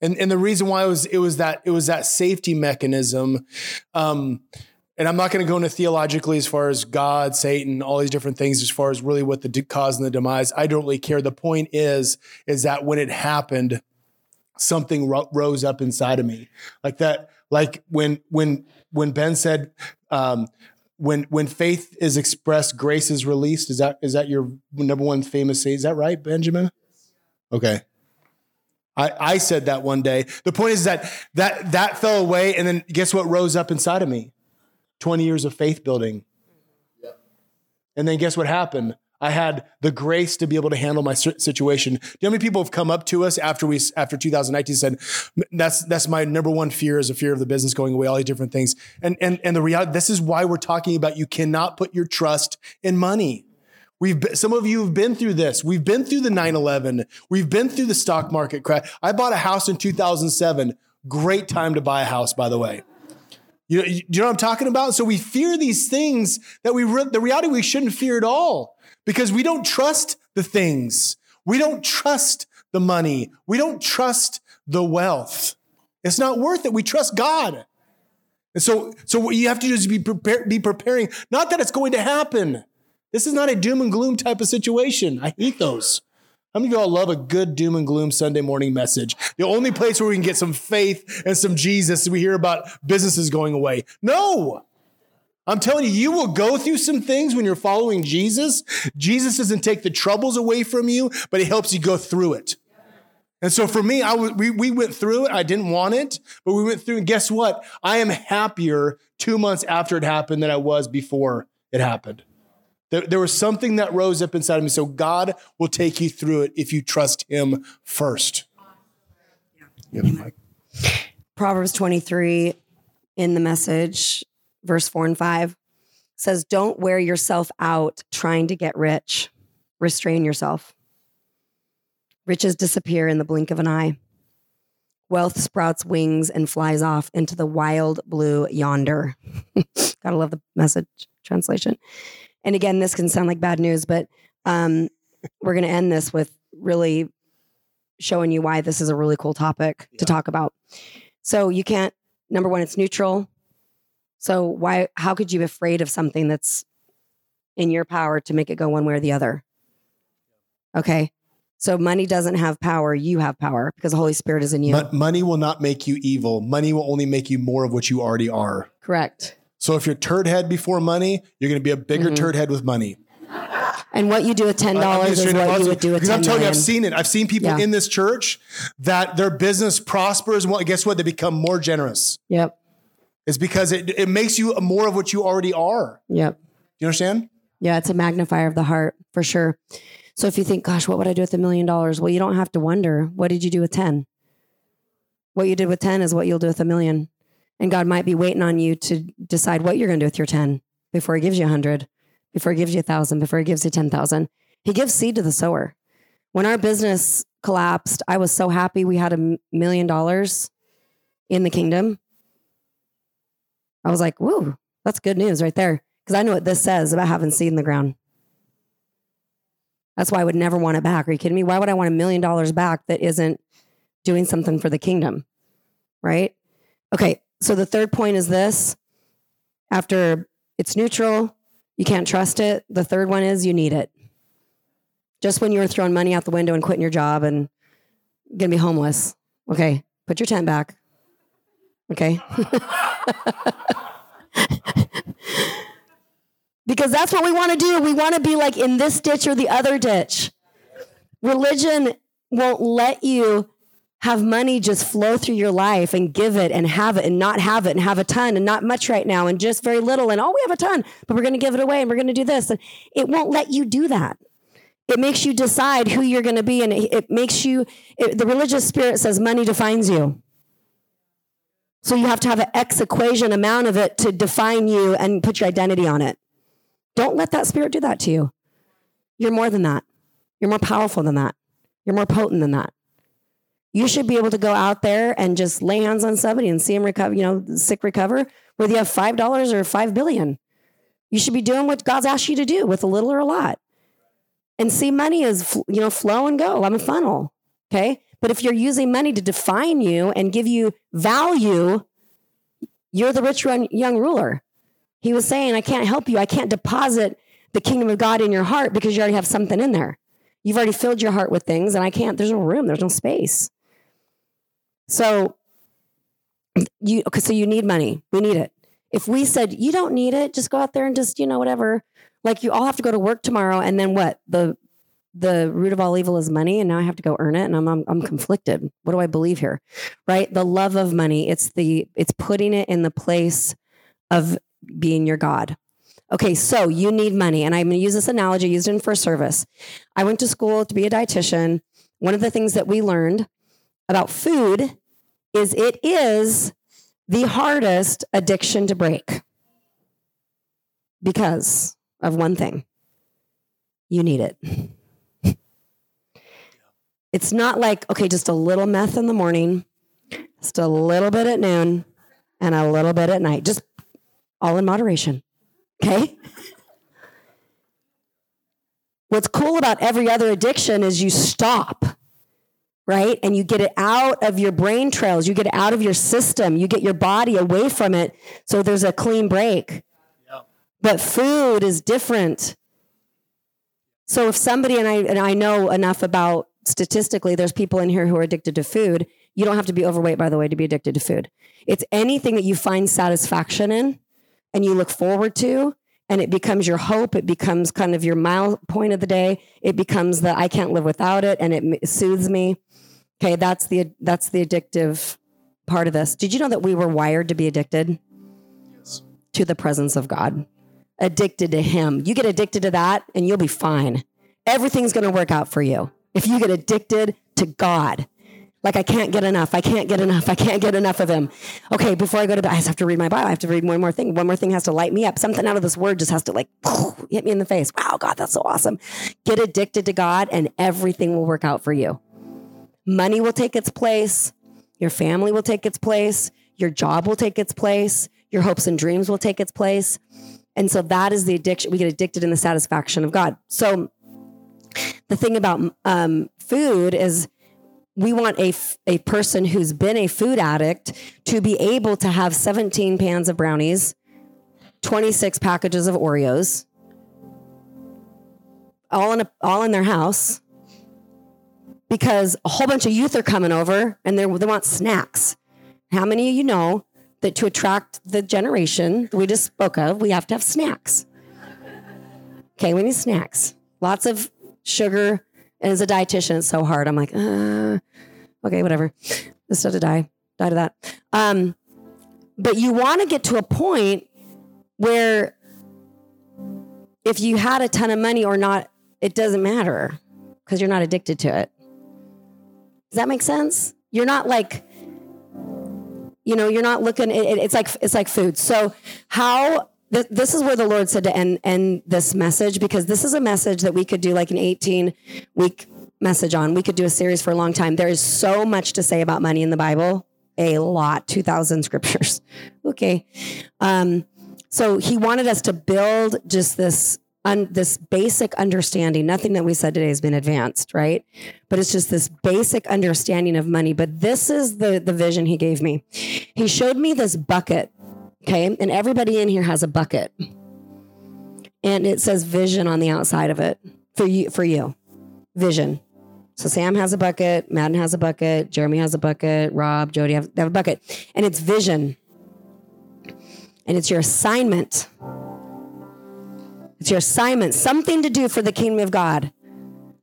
And, and the reason why it was it was that it was that safety mechanism. Um, and I'm not going to go into theologically as far as God, Satan, all these different things, as far as really what the cause and the demise. I don't really care. The point is, is that when it happened, something ro- rose up inside of me, like that, like when when when Ben said, um, when when faith is expressed, grace is released. Is that is that your number one famous say? Is that right, Benjamin? Okay. I, I said that one day. The point is that that that fell away, and then guess what rose up inside of me? 20 years of faith building. And then guess what happened? I had the grace to be able to handle my situation. Do you know how many people have come up to us after we after 2019 said that's that's my number one fear is a fear of the business going away, all these different things. And and and the reality, this is why we're talking about you cannot put your trust in money. We've been, some of you have been through this. We've been through the 9/11. We've been through the stock market crash. I bought a house in 2007. Great time to buy a house, by the way. You know, you know what I'm talking about? So we fear these things that we re- the reality we shouldn't fear at all because we don't trust the things. We don't trust the money. We don't trust the wealth. It's not worth it. We trust God. And so, so you have to is be, prepare, be preparing. Not that it's going to happen. This is not a doom and gloom type of situation. I hate those. How many of y'all love a good doom and gloom Sunday morning message? The only place where we can get some faith and some Jesus we hear about businesses going away. No, I'm telling you, you will go through some things when you're following Jesus. Jesus doesn't take the troubles away from you, but he helps you go through it. And so for me, I w- we, we went through it. I didn't want it, but we went through. And guess what? I am happier two months after it happened than I was before it happened. There, there was something that rose up inside of me. So God will take you through it if you trust him first. Yeah. Proverbs 23 in the message verse 4 and 5 says, Don't wear yourself out trying to get rich. Restrain yourself. Riches disappear in the blink of an eye. Wealth sprouts wings and flies off into the wild blue yonder. Gotta love the message translation. And again, this can sound like bad news, but um, we're going to end this with really showing you why this is a really cool topic yeah. to talk about. So you can't, number one, it's neutral. So why how could you be afraid of something that's in your power to make it go one way or the other? Okay. So money doesn't have power, you have power because the Holy Spirit is in you. But money will not make you evil. Money will only make you more of what you already are. Correct. So if you're turd head before money, you're going to be a bigger mm-hmm. turd head with money. And what you do with ten dollars is what you would do with because I'm telling million. you, I've seen it. I've seen people yeah. in this church that their business prospers, well, guess what? They become more generous. Yep It's because it, it makes you more of what you already are. Yep. You understand? Yeah, it's a magnifier of the heart for sure. So if you think, gosh, what would I do with a million dollars? Well, you don't have to wonder, what did you do with 10? What you did with 10 is what you'll do with a million. And God might be waiting on you to decide what you're going to do with your 10 before he gives you a 100, before he gives you a 1,000, before he gives you 10,000. He gives seed to the sower. When our business collapsed, I was so happy we had a million dollars in the kingdom I was like, woo, that's good news right there. Because I know what this says about having seed in the ground. That's why I would never want it back. Are you kidding me? Why would I want a million dollars back that isn't doing something for the kingdom? Right? Okay. So the third point is this after it's neutral, you can't trust it. The third one is you need it. Just when you were throwing money out the window and quitting your job and gonna be homeless, okay, put your tent back. Okay. because that's what we want to do. We want to be like in this ditch or the other ditch. Religion won't let you have money just flow through your life and give it and have it and not have it and have a ton and not much right now and just very little and oh we have a ton but we're going to give it away and we're going to do this and it won't let you do that it makes you decide who you're going to be and it, it makes you it, the religious spirit says money defines you so you have to have an X equation amount of it to define you and put your identity on it. Don't let that spirit do that to you. You're more than that. You're more powerful than that. You're more potent than that. You should be able to go out there and just lay hands on somebody and see them recover, you know, sick recover, whether you have $5 or 5 billion. You should be doing what God's asked you to do with a little or a lot. And see money is, you know, flow and go. I'm a funnel. Okay. But if you're using money to define you and give you value, you're the rich young ruler. He was saying, I can't help you. I can't deposit the kingdom of God in your heart because you already have something in there. You've already filled your heart with things, and I can't, there's no room, there's no space. So you okay, so you need money. We need it. If we said you don't need it, just go out there and just, you know, whatever. Like you all have to go to work tomorrow and then what? The the root of all evil is money and now I have to go earn it and I'm, I'm I'm conflicted. What do I believe here? Right? The love of money, it's the it's putting it in the place of being your God. Okay, so you need money. And I'm going to use this analogy used in first service. I went to school to be a dietitian. One of the things that we learned about food is it is the hardest addiction to break because of one thing you need it. It's not like, okay, just a little meth in the morning, just a little bit at noon, and a little bit at night. Just all in moderation. Okay? What's cool about every other addiction is you stop, right? And you get it out of your brain trails, you get it out of your system, you get your body away from it. So there's a clean break. But food is different. So if somebody, and I, and I know enough about statistically, there's people in here who are addicted to food. You don't have to be overweight, by the way, to be addicted to food. It's anything that you find satisfaction in and you look forward to and it becomes your hope it becomes kind of your mile point of the day it becomes the i can't live without it and it soothes me okay that's the that's the addictive part of this did you know that we were wired to be addicted yes. to the presence of god addicted to him you get addicted to that and you'll be fine everything's going to work out for you if you get addicted to god like I can't get enough. I can't get enough. I can't get enough of him. Okay, before I go to bed, I just have to read my Bible. I have to read one more thing. One more thing has to light me up. Something out of this word just has to like hit me in the face. Wow, God, that's so awesome. Get addicted to God and everything will work out for you. Money will take its place. Your family will take its place. Your job will take its place. Your hopes and dreams will take its place. And so that is the addiction. We get addicted in the satisfaction of God. So the thing about um, food is we want a, a person who's been a food addict to be able to have 17 pans of brownies, 26 packages of Oreos, all in a, all in their house because a whole bunch of youth are coming over and they want snacks. How many of you know that to attract the generation we just spoke of, we have to have snacks? Okay, we need snacks. Lots of sugar, and as a dietitian, it's so hard. I'm like, uh, okay, whatever. Have to die. Die to that. Um, but you want to get to a point where if you had a ton of money or not, it doesn't matter because you're not addicted to it. Does that make sense? You're not like, you know, you're not looking. It, it's like it's like food. So how this is where the Lord said to end, end this message because this is a message that we could do like an 18 week message on. We could do a series for a long time. There is so much to say about money in the Bible, a lot, 2,000 scriptures. Okay. Um, so he wanted us to build just this un, this basic understanding. Nothing that we said today has been advanced, right? But it's just this basic understanding of money. But this is the the vision he gave me. He showed me this bucket Okay. And everybody in here has a bucket. And it says vision on the outside of it for you for you. Vision. So Sam has a bucket, Madden has a bucket, Jeremy has a bucket, Rob, Jody have, have a bucket. And it's vision. And it's your assignment. It's your assignment, something to do for the kingdom of God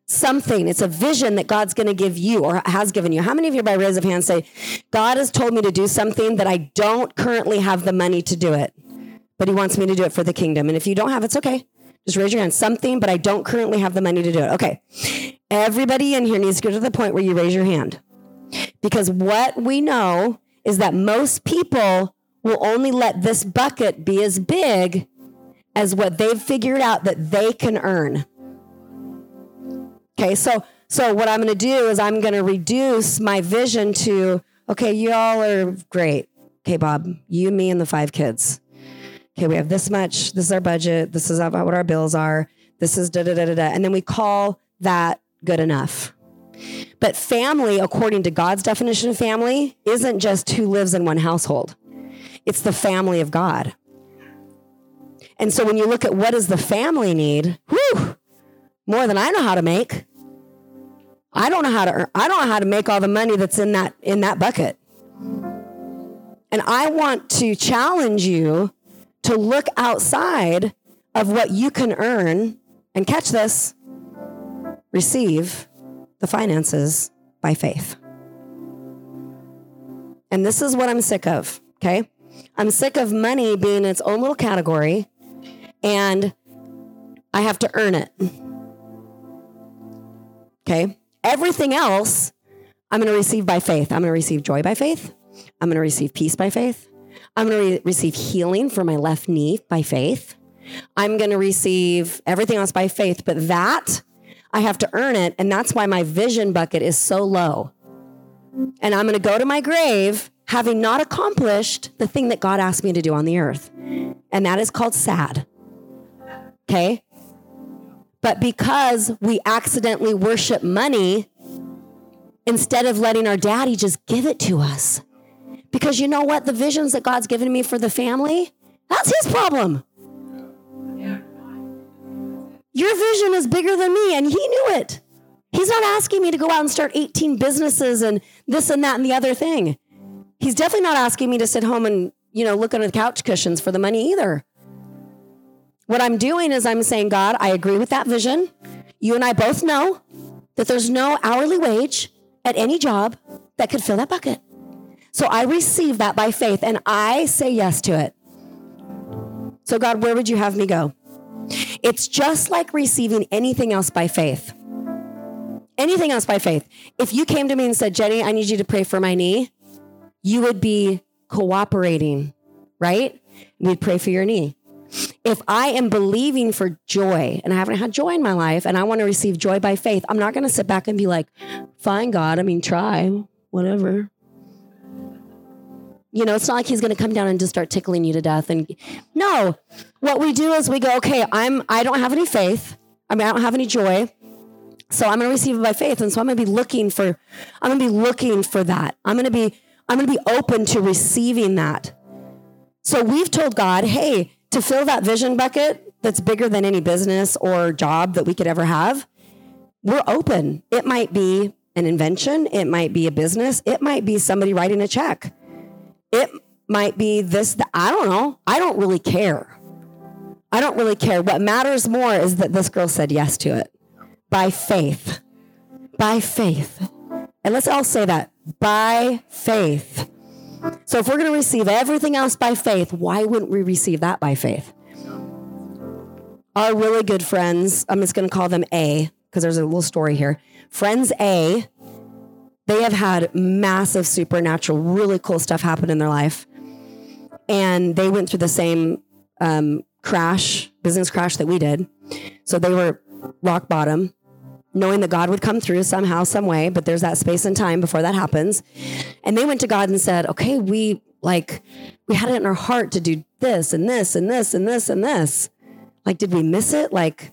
something. It's a vision that God's going to give you or has given you. How many of you, by raise of hands, say, God has told me to do something that I don't currently have the money to do it, but He wants me to do it for the kingdom? And if you don't have, it's okay. Just raise your hand. Something, but I don't currently have the money to do it. Okay. Everybody in here needs to get to the point where you raise your hand. Because what we know is that most people will only let this bucket be as big as what they've figured out that they can earn. Okay, so so what I'm going to do is I'm going to reduce my vision to okay, you all are great. Okay, Bob, you, me, and the five kids. Okay, we have this much. This is our budget. This is what our bills are. This is da da da da da. And then we call that good enough. But family, according to God's definition of family, isn't just who lives in one household. It's the family of God. And so when you look at what does the family need, whew, more than I know how to make. I don't know how to earn, I don't know how to make all the money that's in that in that bucket. And I want to challenge you to look outside of what you can earn and catch this, receive the finances by faith. And this is what I'm sick of, okay? I'm sick of money being its own little category and I have to earn it. Okay? Everything else I'm going to receive by faith. I'm going to receive joy by faith. I'm going to receive peace by faith. I'm going to re- receive healing for my left knee by faith. I'm going to receive everything else by faith, but that I have to earn it. And that's why my vision bucket is so low. And I'm going to go to my grave having not accomplished the thing that God asked me to do on the earth. And that is called sad. Okay? But because we accidentally worship money, instead of letting our daddy just give it to us. Because you know what? The visions that God's given me for the family, that's his problem. Your vision is bigger than me, and he knew it. He's not asking me to go out and start 18 businesses and this and that and the other thing. He's definitely not asking me to sit home and, you know, look under the couch cushions for the money either. What I'm doing is I'm saying, God, I agree with that vision. You and I both know that there's no hourly wage at any job that could fill that bucket. So I receive that by faith and I say yes to it. So, God, where would you have me go? It's just like receiving anything else by faith. Anything else by faith. If you came to me and said, Jenny, I need you to pray for my knee, you would be cooperating, right? We'd pray for your knee. If I am believing for joy and I haven't had joy in my life and I want to receive joy by faith, I'm not going to sit back and be like, fine, God, I mean, try, whatever. You know, it's not like he's going to come down and just start tickling you to death. And no, what we do is we go, okay, I'm, I don't have any faith. I mean, I don't have any joy. So I'm going to receive it by faith. And so I'm going to be looking for, I'm going to be looking for that. I'm going to be, I'm going to be open to receiving that. So we've told God, hey, to fill that vision bucket that's bigger than any business or job that we could ever have, we're open. It might be an invention, it might be a business, it might be somebody writing a check. It might be this, I don't know. I don't really care. I don't really care. What matters more is that this girl said yes to it by faith. By faith. And let's all say that by faith. So if we're going to receive everything else by faith, why wouldn't we receive that by faith? Our really good friends, I'm just going to call them A because there's a little story here. Friends A, they have had massive supernatural, really cool stuff happen in their life. And they went through the same um, crash, business crash that we did. So they were rock bottom knowing that God would come through somehow, some way, but there's that space and time before that happens. And they went to God and said, okay, we like, we had it in our heart to do this and this and this and this and this. Like, did we miss it? Like,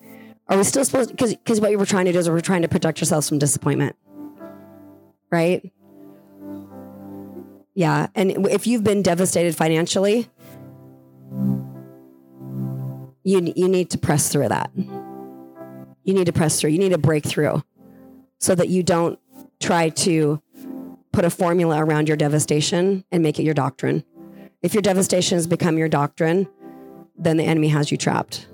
are we still supposed because because what you were trying to do is we're trying to protect ourselves from disappointment. Right? Yeah. And if you've been devastated financially, you you need to press through that you need to press through. You need to break through so that you don't try to put a formula around your devastation and make it your doctrine. If your devastation has become your doctrine, then the enemy has you trapped.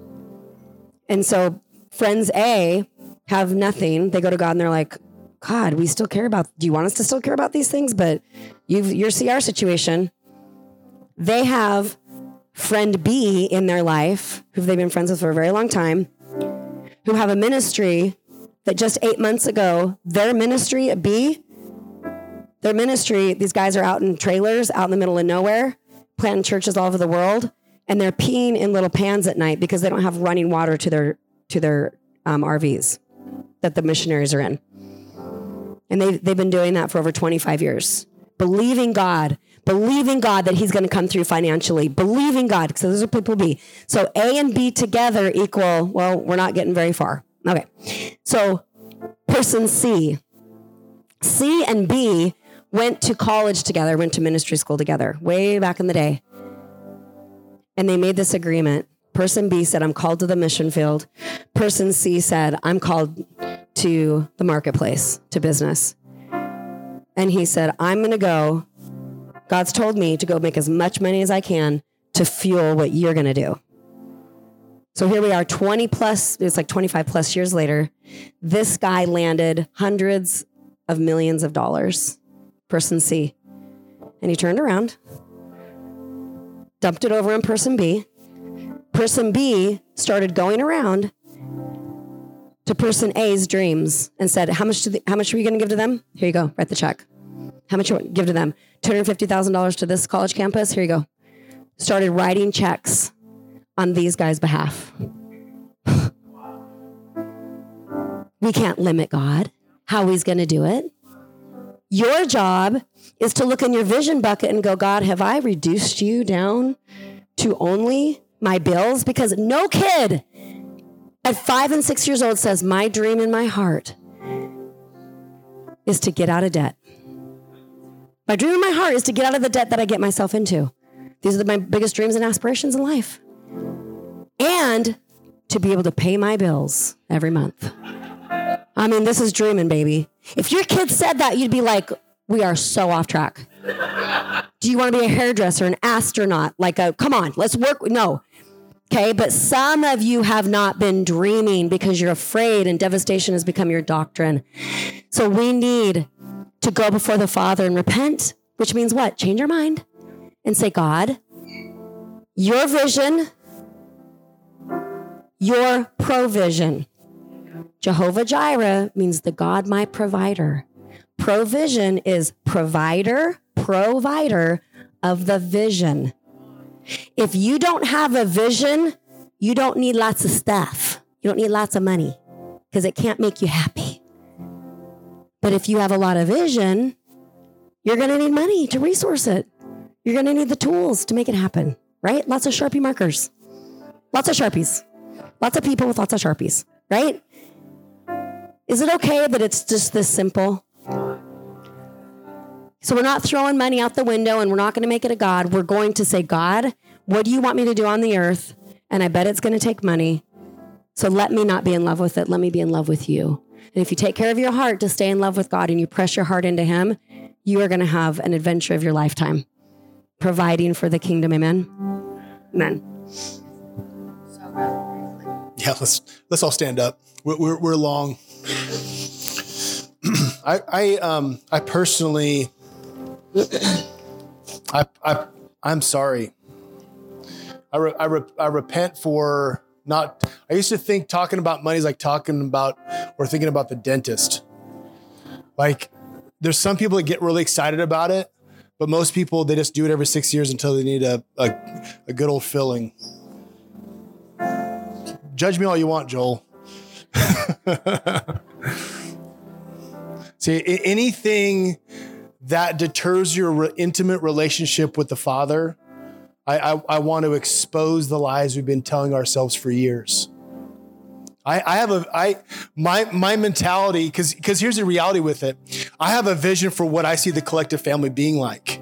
And so friends A have nothing. They go to God and they're like, God, we still care about, do you want us to still care about these things? But you've, your CR situation. They have friend B in their life, who they've been friends with for a very long time who have a ministry that just eight months ago, their ministry at B, their ministry, these guys are out in trailers out in the middle of nowhere, planting churches all over the world, and they're peeing in little pans at night because they don't have running water to their to their um, RVs that the missionaries are in. And they, they've been doing that for over 25 years, believing God believing God that He's going to come through financially, believing God. So those are people B. So A and B together equal, well, we're not getting very far. Okay. So person C. C and B went to college together, went to ministry school together way back in the day. And they made this agreement. Person B said, I'm called to the mission field. Person C said, I'm called to the marketplace, to business. And he said, I'm going to go God's told me to go make as much money as I can to fuel what you're going to do. So here we are 20 plus, it's like 25 plus years later. This guy landed hundreds of millions of dollars, person C. And he turned around, dumped it over on person B. Person B started going around to person A's dreams and said, How much, they, how much are you going to give to them? Here you go, write the check. How much you want to give to them? $250,000 to this college campus? Here you go. Started writing checks on these guys' behalf. we can't limit God, how He's going to do it. Your job is to look in your vision bucket and go, God, have I reduced you down to only my bills? Because no kid at five and six years old says, My dream in my heart is to get out of debt. My dream in my heart is to get out of the debt that I get myself into. These are my biggest dreams and aspirations in life. And to be able to pay my bills every month. I mean, this is dreaming, baby. If your kid said that, you'd be like, we are so off track. Do you want to be a hairdresser, an astronaut? Like a, come on, let's work. No. Okay. But some of you have not been dreaming because you're afraid and devastation has become your doctrine. So we need to go before the Father and repent, which means what? Change your mind and say, God, your vision, your provision. Jehovah Jireh means the God, my provider. Provision is provider, provider of the vision. If you don't have a vision, you don't need lots of stuff. You don't need lots of money because it can't make you happy. But if you have a lot of vision, you're going to need money to resource it. You're going to need the tools to make it happen, right? Lots of Sharpie markers, lots of Sharpies, lots of people with lots of Sharpies, right? Is it okay that it's just this simple? So we're not throwing money out the window and we're not going to make it a God. We're going to say, God, what do you want me to do on the earth? And I bet it's going to take money. So let me not be in love with it. Let me be in love with you. And if you take care of your heart to stay in love with God and you press your heart into Him, you are going to have an adventure of your lifetime, providing for the kingdom. Amen. Amen. Yeah, let's let's all stand up. We're we're, we're long. I I um I personally I I I'm sorry. I re, I, re, I repent for not. I used to think talking about money is like talking about or thinking about the dentist. Like, there's some people that get really excited about it, but most people they just do it every six years until they need a a, a good old filling. Judge me all you want, Joel. See, anything that deters your re- intimate relationship with the Father, I, I, I, want to expose the lies we've been telling ourselves for years. I, I have a I my my mentality because because here's the reality with it. I have a vision for what I see the collective family being like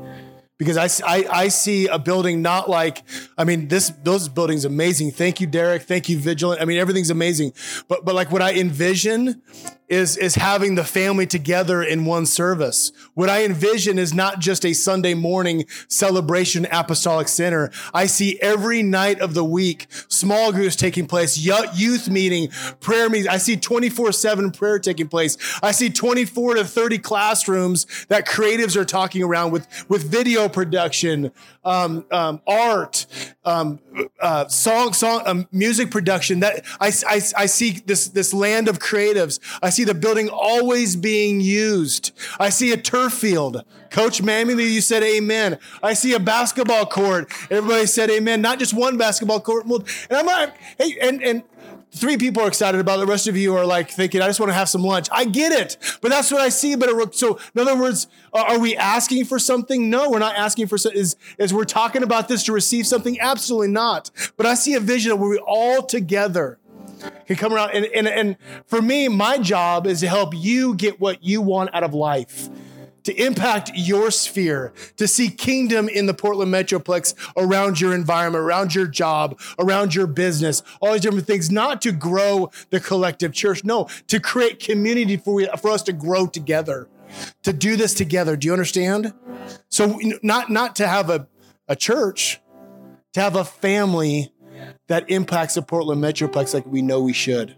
because I, I, I, see a building not like I mean this those building's amazing. Thank you, Derek. Thank you, Vigilant. I mean everything's amazing, but but like what I envision is is having the family together in one service. What I envision is not just a Sunday morning celebration apostolic center. I see every night of the week small groups taking place, youth meeting, prayer meetings. I see 24/7 prayer taking place. I see 24 to 30 classrooms that creatives are talking around with with video production, um, um, art, um, uh, song, song, um, music production. That I, I, I see this this land of creatives. I see the building always being used. I see a turf field. Coach Mammy, you said amen. I see a basketball court. Everybody said amen. Not just one basketball court. And I'm like, hey, and and three people are excited about it. The rest of you are like thinking, I just want to have some lunch. I get it, but that's what I see. But it, so, in other words, are we asking for something? No, we're not asking for. Is is we're talking about this to receive something? Absolutely not. But I see a vision where we all together can come around, and and and for me, my job is to help you get what you want out of life to impact your sphere, to see kingdom in the Portland Metroplex around your environment, around your job, around your business, all these different things, not to grow the collective church, no, to create community for, we, for us to grow together, to do this together. Do you understand? So not not to have a, a church, to have a family that impacts the Portland Metroplex like we know we should.